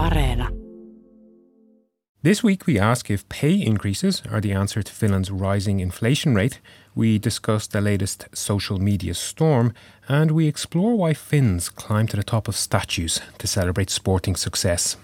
Areena. This week, we ask if pay increases are the answer to Finland's rising inflation rate. We discuss the latest social media storm, and we explore why Finns climb to the top of statues to celebrate sporting success.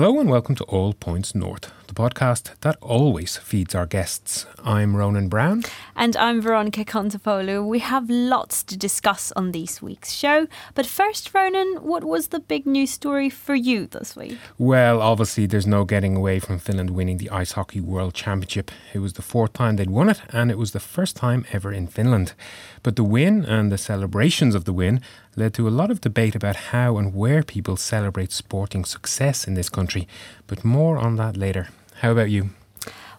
Hello and welcome to All Points North, the podcast that always feeds our guests. I'm Ronan Browne. And I'm Veronica Kontopoulou. We have lots to discuss on this week's show. But first, Ronan, what was the big news story for you this week? Well, obviously, there's no getting away from Finland winning the Ice Hockey World Championship. It was the fourth time they'd won it, and it was the first time ever in Finland. But the win and the celebrations of the win led to a lot of debate about how and where people celebrate sporting success in this country. But more on that later. How about you?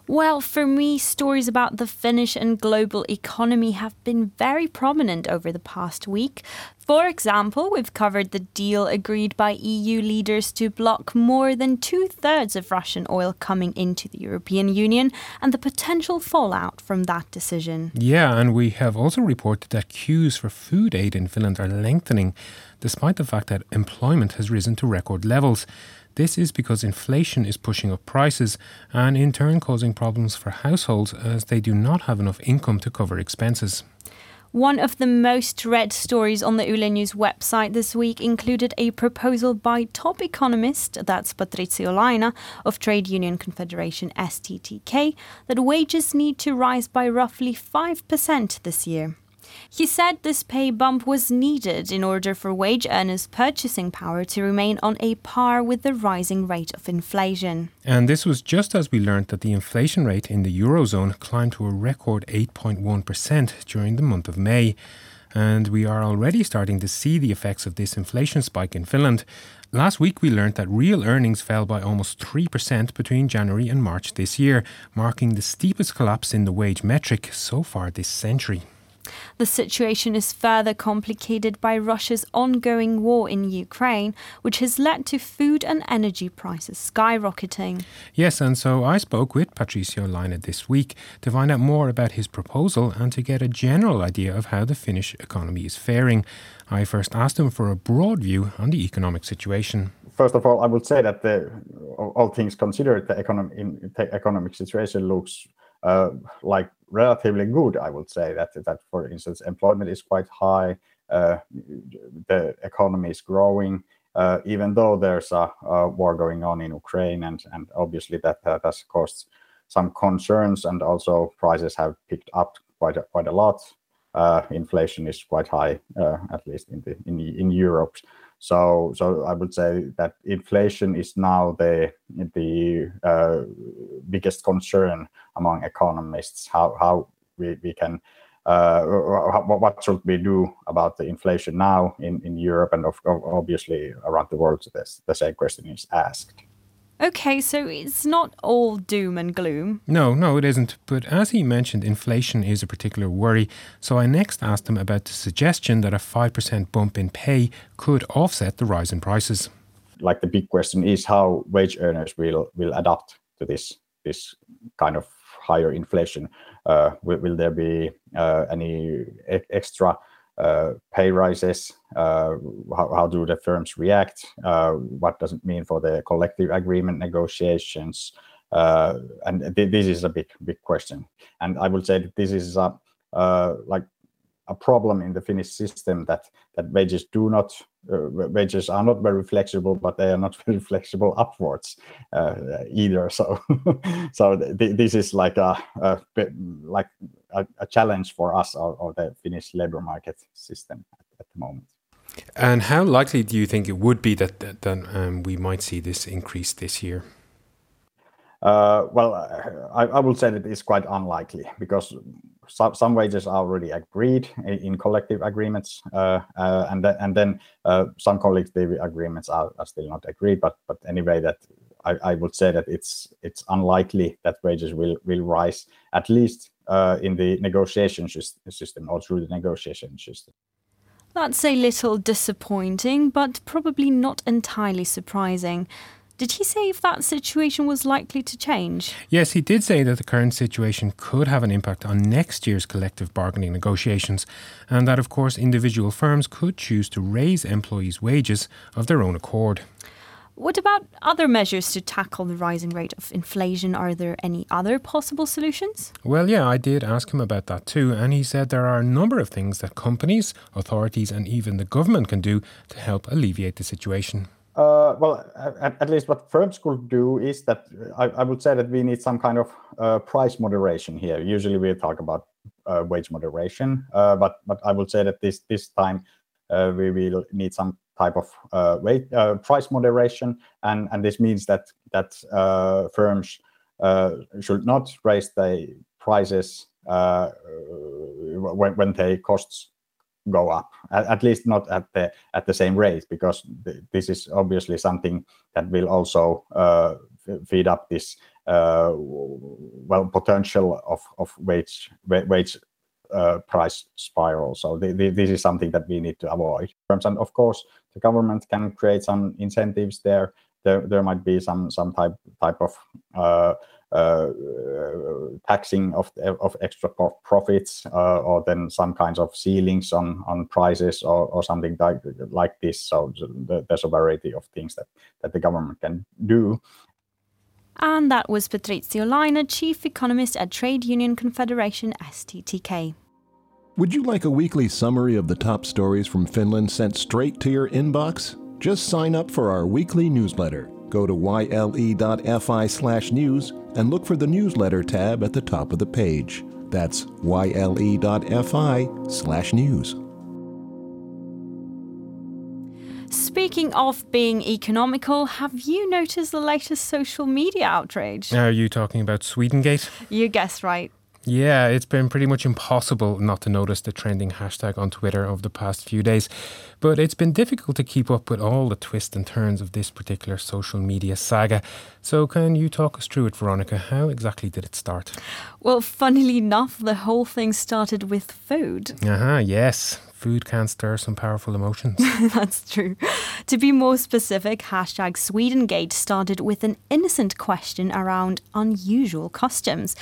Well, for me, stories about the Finnish and global economy have been very prominent over the past week. For example, we've covered the deal agreed by EU leaders to block more than two thirds of Russian oil coming into the European Union and the potential fallout from that decision. Yeah, and we have also reported that queues for food aid in Finland are lengthening, despite the fact that employment has risen to record levels. This is because inflation is pushing up prices and in turn causing problems for households as they do not have enough income to cover expenses. One of the most read stories on the Yle News website this week included a proposal by top economist, that's Patrizio Laina of Trade Union Confederation STTK, that wages need to rise by roughly 5% this year. He said this pay bump was needed in order for wage earners' purchasing power to remain on a par with the rising rate of inflation. And this was just as we learned that the inflation rate in the Eurozone climbed to a record 8.1% during the month of May. And we are already starting to see the effects of this inflation spike in Finland. Last week, we learned that real earnings fell by almost 3% between January and March this year, marking the steepest collapse in the wage metric so far this century. The situation is further complicated by Russia's ongoing war in Ukraine, which has led to food and energy prices skyrocketing. Yes, and so I spoke with Patrizio Laina this week to find out more about his proposal and to get a general idea of how the Finnish economy is faring. I first asked him for a broad view on the economic situation. First of all, I would say that the, all things considered, the economic, the economic situation looks uh, like relatively good. I would say that that for instance, employment is quite high. Uh, the economy is growing, uh, even though there's a, a, war going on in Ukraine, and and obviously that, that has caused some concerns, and also prices have picked up quite a, quite a lot. Uh, inflation is quite high, uh, at least in the in in Europe. So, so I would say that inflation is now the the uh, biggest concern among economists. How how we, we can uh, what should we do about the inflation now in, in Europe and of, obviously around the world? This, the same question is asked. Okay, so it's not all doom and gloom. No, no, it isn't. But as he mentioned, inflation is a particular worry. So I next asked him about the suggestion that a 5% bump in pay could offset the rise in prices. Like the big question is how wage earners will, will adapt to this, this kind of higher inflation. Uh, will, there be uh, any extra uh, pay rises? How, do the firms react? What does it mean for the collective agreement negotiations? and th- this is a big, big question. And I would say that this is a like a problem in the Finnish system that that wages do not wages are not very flexible, but they are not very flexible upwards uh, either. So so th- this is like a, a like a, a, challenge for us or, or, the Finnish labor market system at, at, the moment. And how likely do you think it would be that that, that um, we might see this increase this year? Uh, well, I, I would say that it's quite unlikely because some, some wages are already agreed in, collective agreements, uh, uh, and then and then uh, some collective agreements are, are, still not agreed. But but anyway, that I, I, would say that it's it's unlikely that wages will will rise at least uh, in the negotiation system or through the negotiation system. That's a little disappointing, but probably not entirely surprising. Did he say if that situation was likely to change? Yes, he did say that the current situation could have an impact on next year's collective bargaining negotiations, and that, of course, individual firms could choose to raise employees' wages of their own accord. What about other measures to tackle the rising rate of inflation? Are there any other possible solutions? Well, yeah, I did ask him about that too, and he said there are a number of things that companies, authorities, and even the government can do to help alleviate the situation. Uh, well, at, at, least what firms could do is that I, I, would say that we need some kind of uh, price moderation here. Usually we talk about uh, wage moderation, uh, but but I would say that this this time uh, we will need some type of uh, wage, price moderation, and and this means that that firms should not raise the prices when when their costs go up at, at, least not at the at the same rate because th- this is obviously something that will also uh, feed up this uh, well potential of of wage wage uh, price spiral. So th- th- this is something that we need to avoid. And of course the government can create some incentives there. There, there might be some some type type of uh, taxing of of extra profits uh, or then some kinds of ceilings on on prices or, or something like, like this so there's a variety of things that that the government can do and that was Patrizio Laina, Chief Economist at Trade Union Confederation STTK. Would you like a weekly summary of the top stories from Finland sent straight to your inbox? Just sign up for our weekly newsletter. Go to yle.fi slash news and look for the newsletter tab at the top of the page. That's yle.fi slash news. Speaking of being economical, have you noticed the latest social media outrage? Are you talking about Swedengate? You guessed right. Yeah, it's been pretty much impossible not to notice the trending hashtag on Twitter over the past few days. But it's been difficult to keep up with all the twists and turns of this particular social media saga. So, can you talk us through it, Veronica? How exactly did it start? Well, funnily enough, the whole thing started with food. Uh huh, yes food can stir some powerful emotions. That's true. To be more specific, hashtag Swedengate started with an innocent question around unusual customs.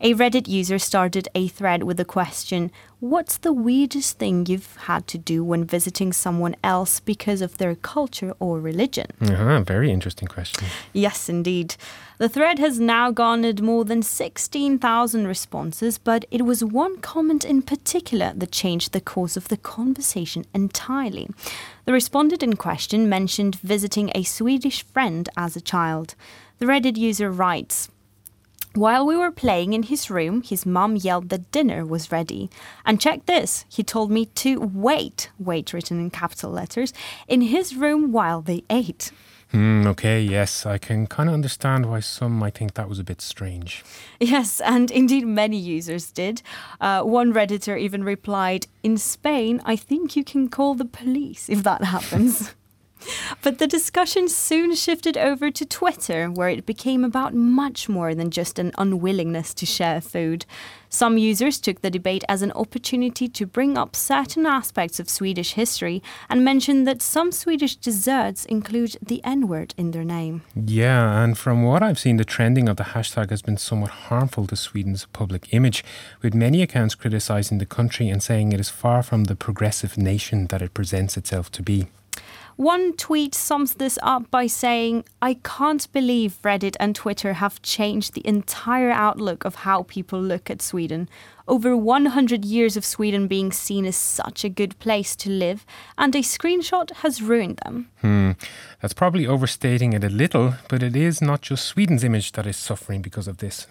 A Reddit user started a thread with the question What's the weirdest thing you've had to do when visiting someone else because of their culture or religion? Uh-huh, very interesting question. Yes, indeed. The thread has now garnered more than 16,000 responses, but it was one comment in particular that changed the course of the conversation entirely. The respondent in question mentioned visiting a Swedish friend as a child. The Reddit user writes, while we were playing in his room, his mum yelled that dinner was ready. And check this, he told me to wait, wait written in capital letters, in his room while they ate. Mm, okay, yes, I can kind of understand why some might think that was a bit strange. Yes, and indeed many users did. Uh, one Redditor even replied, In Spain, I think you can call the police if that happens. But the discussion soon shifted over to Twitter, where it became about much more than just an unwillingness to share food. Some users took the debate as an opportunity to bring up certain aspects of Swedish history and mentioned that some Swedish desserts include the N word in their name. Yeah, and from what I've seen, the trending of the hashtag has been somewhat harmful to Sweden's public image, with many accounts criticizing the country and saying it is far from the progressive nation that it presents itself to be. One tweet sums this up by saying, I can't believe Reddit and Twitter have changed the entire outlook of how people look at Sweden. Over 100 years of Sweden being seen as such a good place to live, and a screenshot has ruined them. Hmm. That's probably overstating it a little, but it is not just Sweden's image that is suffering because of this.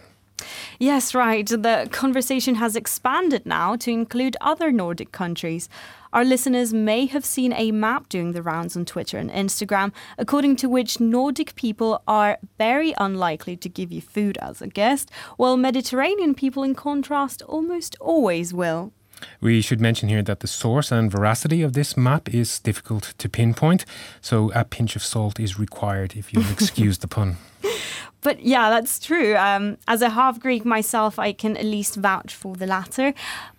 Yes, right. The conversation has expanded now to include other Nordic countries. Our listeners may have seen a map doing the rounds on Twitter and Instagram, according to which Nordic people are very unlikely to give you food as a guest, while Mediterranean people, in contrast, almost always will. We should mention here that the source and veracity of this map is difficult to pinpoint, so a pinch of salt is required if you'll excuse the pun. But yeah, that's true. Um, as a half Greek myself, I can at least vouch for the latter.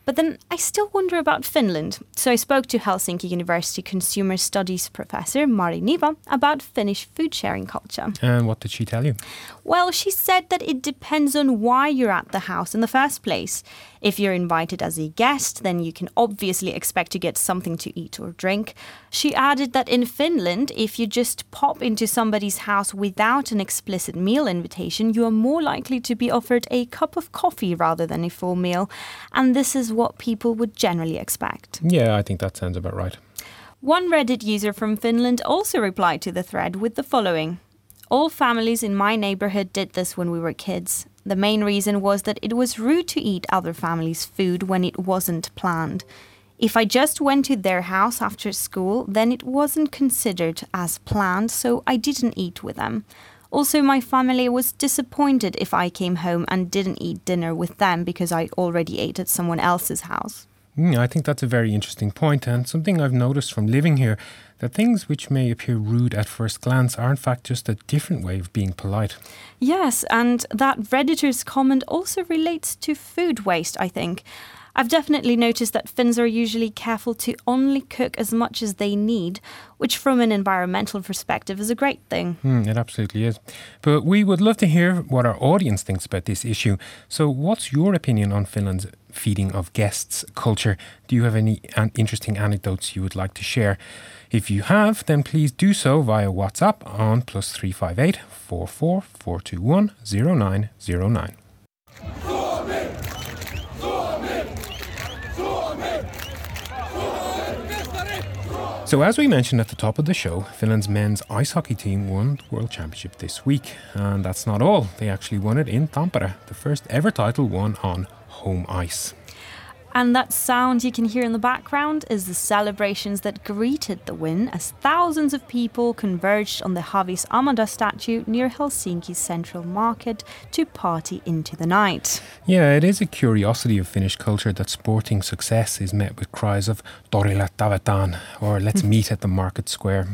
But then I still wonder about Finland. So I spoke to Helsinki University Consumer Studies professor Mari Niva about Finnish food sharing culture. And what did she tell you? Well, she said that it depends on why you're at the house in the first place. If you're invited as a guest, then you can obviously expect to get something to eat or drink. She added that in Finland, if you just pop into somebody's house without an explicit meal invitation, you are more likely to be offered a cup of coffee rather than a full meal. And this is what people would generally expect. Yeah, I think that sounds about right. One Reddit user from Finland also replied to the thread with the following All families in my neighborhood did this when we were kids. The main reason was that it was rude to eat other families' food when it wasn't planned. If I just went to their house after school, then it wasn't considered as planned, so I didn't eat with them. Also, my family was disappointed if I came home and didn't eat dinner with them because I already ate at someone else's house. Mm, I think that's a very interesting point, and something I've noticed from living here that things which may appear rude at first glance are in fact just a different way of being polite. Yes, and that Redditor's comment also relates to food waste, I think. I've definitely noticed that Finns are usually careful to only cook as much as they need, which, from an environmental perspective, is a great thing. Mm, it absolutely is. But we would love to hear what our audience thinks about this issue. So, what's your opinion on Finland's feeding of guests culture? Do you have any an- interesting anecdotes you would like to share? If you have, then please do so via WhatsApp on plus 358 44 421 0909. So, as we mentioned at the top of the show, Finland's men's ice hockey team won the World Championship this week. And that's not all. They actually won it in Tampere, the first ever title won on home ice. And that sound you can hear in the background is the celebrations that greeted the win as thousands of people converged on the Havis Amanda statue near Helsinki's central market to party into the night. Yeah, it is a curiosity of Finnish culture that sporting success is met with cries of Torilla tavataan or let's meet at the market square.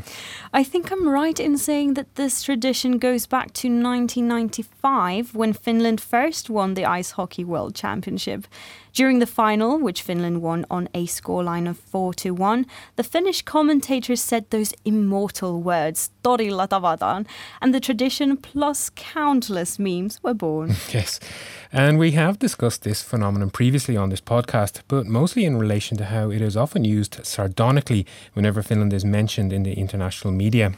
I think I'm right in saying that this tradition goes back to 1995 when Finland first won the Ice Hockey World Championship. During the final, which Finland won on a scoreline of 4 to 1, the Finnish commentators said those immortal words, Torilla tavataan, and the tradition plus countless memes were born. yes. And we have discussed this phenomenon previously on this podcast, but mostly in relation to how it is often used sardonically whenever Finland is mentioned in the international media.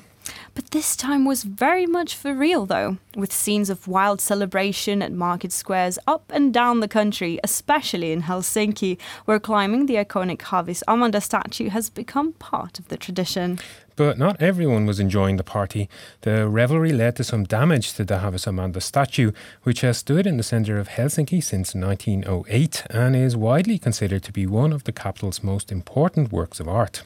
But this time was very much for real, though, with scenes of wild celebration at market squares up and down the country, especially in Helsinki, where climbing the iconic Havis Amanda statue has become part of the tradition. But not everyone was enjoying the party. The revelry led to some damage to the Havis Amanda statue, which has stood in the centre of Helsinki since 1908 and is widely considered to be one of the capital's most important works of art.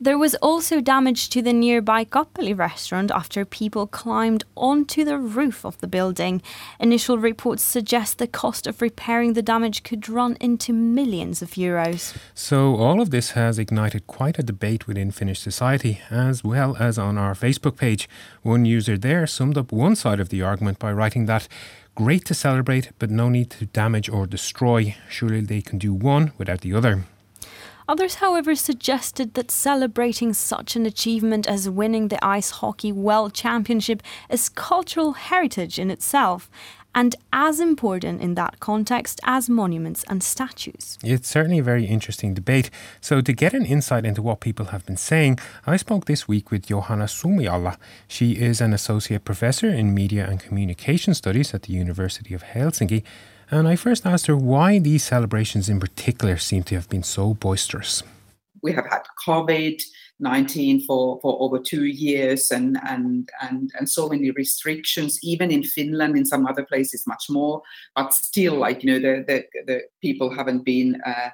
There was also damage to the nearby Kappeli restaurant after people climbed onto the roof of the building. Initial reports suggest the cost of repairing the damage could run into millions of euros. So, all of this has ignited quite a debate within Finnish society, as well as on our Facebook page. One user there summed up one side of the argument by writing that great to celebrate, but no need to damage or destroy. Surely they can do one without the other. Others, however, suggested that celebrating such an achievement as winning the Ice Hockey World Championship is cultural heritage in itself and as important in that context as monuments and statues. It's certainly a very interesting debate. So, to get an insight into what people have been saying, I spoke this week with Johanna Sumiala. She is an associate professor in media and communication studies at the University of Helsinki and I first asked her why these celebrations in particular seem to have been so boisterous. We have had COVID 19 for, for over two years and, and, and, and so many restrictions, even in Finland, in some other places, much more. But still, like, you know, the, the, the people haven't been. Uh,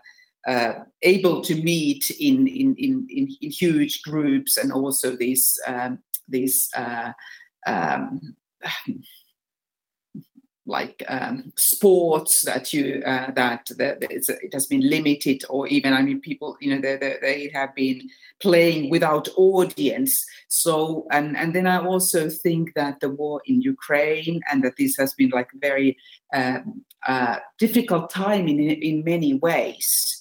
uh, able to meet in, in, in, in, huge groups and also these um, these uh, um, like um, sports that you uh, that, that it has been limited or even i mean people you know they, they, they, have been playing without audience. So and and then i also think that the war in ukraine and that this has been like very um, uh, difficult time in in many ways.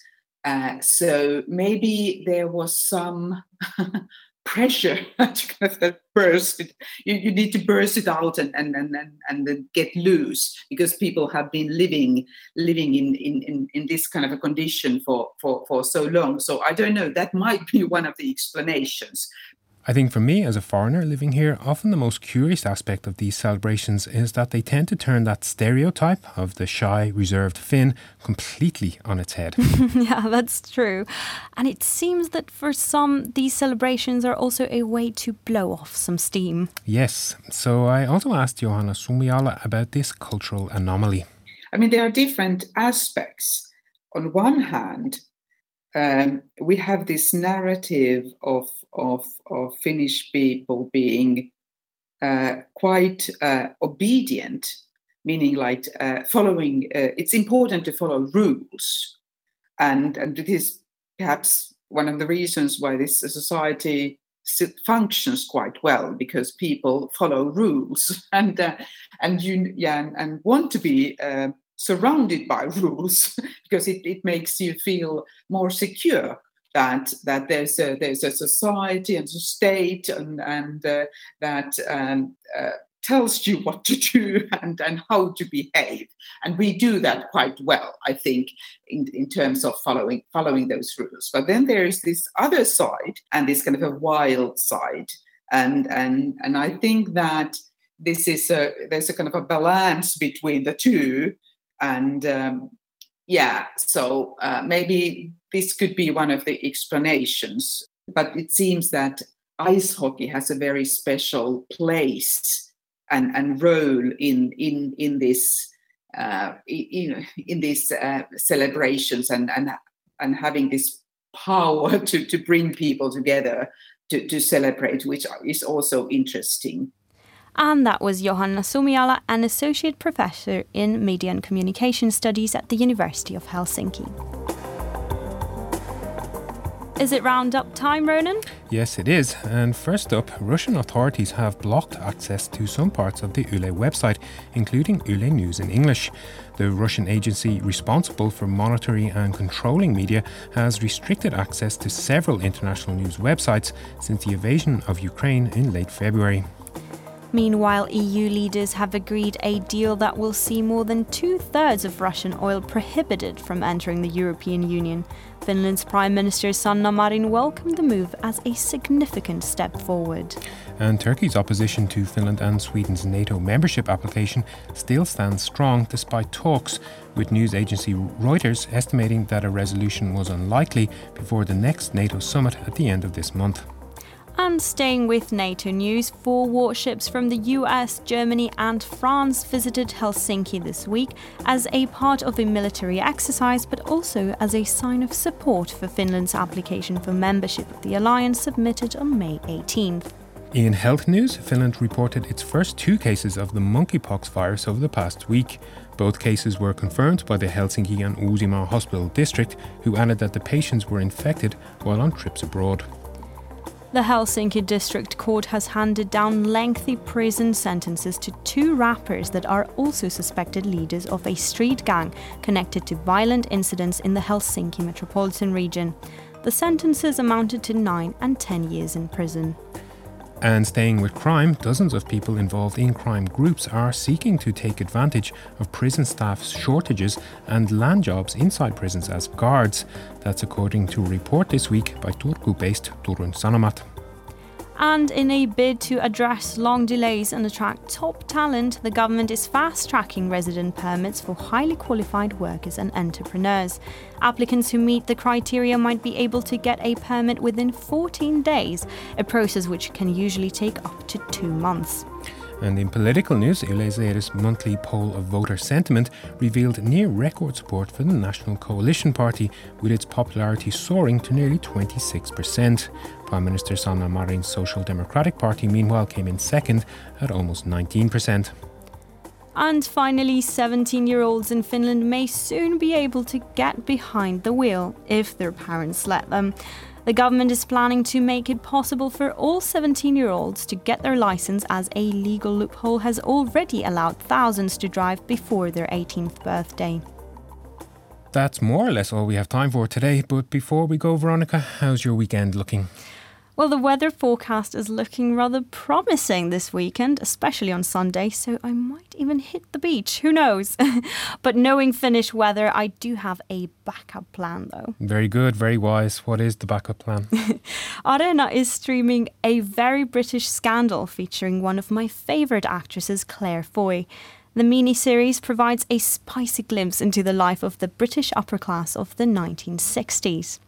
Uh, so maybe there was some pressure to kind of burst it. You, you need to burst it out and and and and, and then get loose because people have been living living in, in in in this kind of a condition for for for so long. So I don't know. That might be one of the explanations. I think for me, as a foreigner living here, often the most curious aspect of these celebrations is that they tend to turn that stereotype of the shy, reserved Finn completely on its head. yeah, that's true. And it seems that for some, these celebrations are also a way to blow off some steam. Yes. So I also asked Johanna Sumiala about this cultural anomaly. I mean, there are different aspects. On one hand, um, we have this narrative of of, of Finnish people being uh, quite uh, obedient, meaning like uh, following. Uh, it's important to follow rules, and and it is perhaps one of the reasons why this society functions quite well because people follow rules and uh, and you yeah and, and want to be uh, surrounded by rules because it, it makes you feel more secure that that there's a there's a society and a state and and uh, that um, uh, tells you what to do and and how to behave. And we do that quite well i think in, in terms of following following those rules. But then there is this other side and this kind of a wild side. And and and i think that this is a there's a kind of a balance between the two and um, yeah, so uh, maybe this could be one of the explanations. But it seems that ice hockey has a very special place and, and role in in in this uh, know in these uh, celebrations and and and having this power to to bring people together to, to celebrate, which is also interesting. And that was Johanna Sumiala, an associate professor in media and communication studies at the University of Helsinki. Is it roundup time, Ronan? Yes, it is. And first up, Russian authorities have blocked access to some parts of the Yle website, including Yle News in English. The Russian agency responsible for monitoring and controlling media has restricted access to several international news websites since the invasion of Ukraine in late February. Meanwhile, EU leaders have agreed a deal that will see more than two thirds of Russian oil prohibited from entering the European Union. Finland's Prime Minister Sanna Marin welcomed the move as a significant step forward. And Turkey's opposition to Finland and Sweden's NATO membership application still stands strong despite talks, with news agency Reuters estimating that a resolution was unlikely before the next NATO summit at the end of this month. And staying with NATO news, four warships from the US, Germany, and France visited Helsinki this week as a part of a military exercise, but also as a sign of support for Finland's application for membership of the alliance submitted on May 18th. In health news, Finland reported its first two cases of the monkeypox virus over the past week. Both cases were confirmed by the Helsinki and Uusimaa Hospital District, who added that the patients were infected while on trips abroad. The Helsinki District Court has handed down lengthy prison sentences to two rappers that are also suspected leaders of a street gang connected to violent incidents in the Helsinki metropolitan region. The sentences amounted to 9 and 10 years in prison. And staying with crime, dozens of people involved in crime groups are seeking to take advantage of prison staff's shortages and land jobs inside prisons as guards. That's according to a report this week by Turku based Turun Sanomat. And in a bid to address long delays and attract top talent, the government is fast tracking resident permits for highly qualified workers and entrepreneurs. Applicants who meet the criteria might be able to get a permit within 14 days, a process which can usually take up to two months. And in political news, Yleisradio's monthly poll of voter sentiment revealed near record support for the National Coalition Party, with its popularity soaring to nearly 26%. Prime Minister Sanna Marin's Social Democratic Party, meanwhile, came in second at almost 19%. And finally, 17 year olds in Finland may soon be able to get behind the wheel if their parents let them. The government is planning to make it possible for all 17 year olds to get their license, as a legal loophole has already allowed thousands to drive before their 18th birthday. That's more or less all we have time for today. But before we go, Veronica, how's your weekend looking? Well, the weather forecast is looking rather promising this weekend, especially on Sunday, so I might even hit the beach. Who knows? but knowing Finnish weather, I do have a backup plan though. Very good, very wise. What is the backup plan? Areena is streaming a very British scandal featuring one of my favourite actresses, Claire Foy. The mini series provides a spicy glimpse into the life of the British upper class of the 1960s.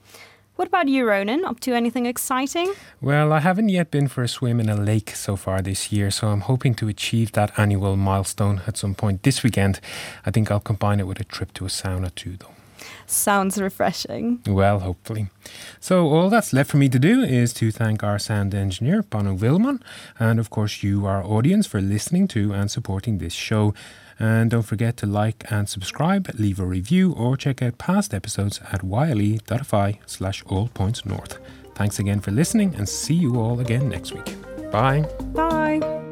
What about you, Ronan? Up to anything exciting? Well, I haven't yet been for a swim in a lake so far this year, so I'm hoping to achieve that annual milestone at some point this weekend. I think I'll combine it with a trip to a sauna too, though. Sounds refreshing. Well, hopefully. So, all that's left for me to do is to thank our sound engineer, Panu Willman, and of course, you, our audience, for listening to and supporting this show. And don't forget to like and subscribe, leave a review, or check out past episodes at yle.fi slash all points north. Thanks again for listening and see you all again next week. Bye. Bye.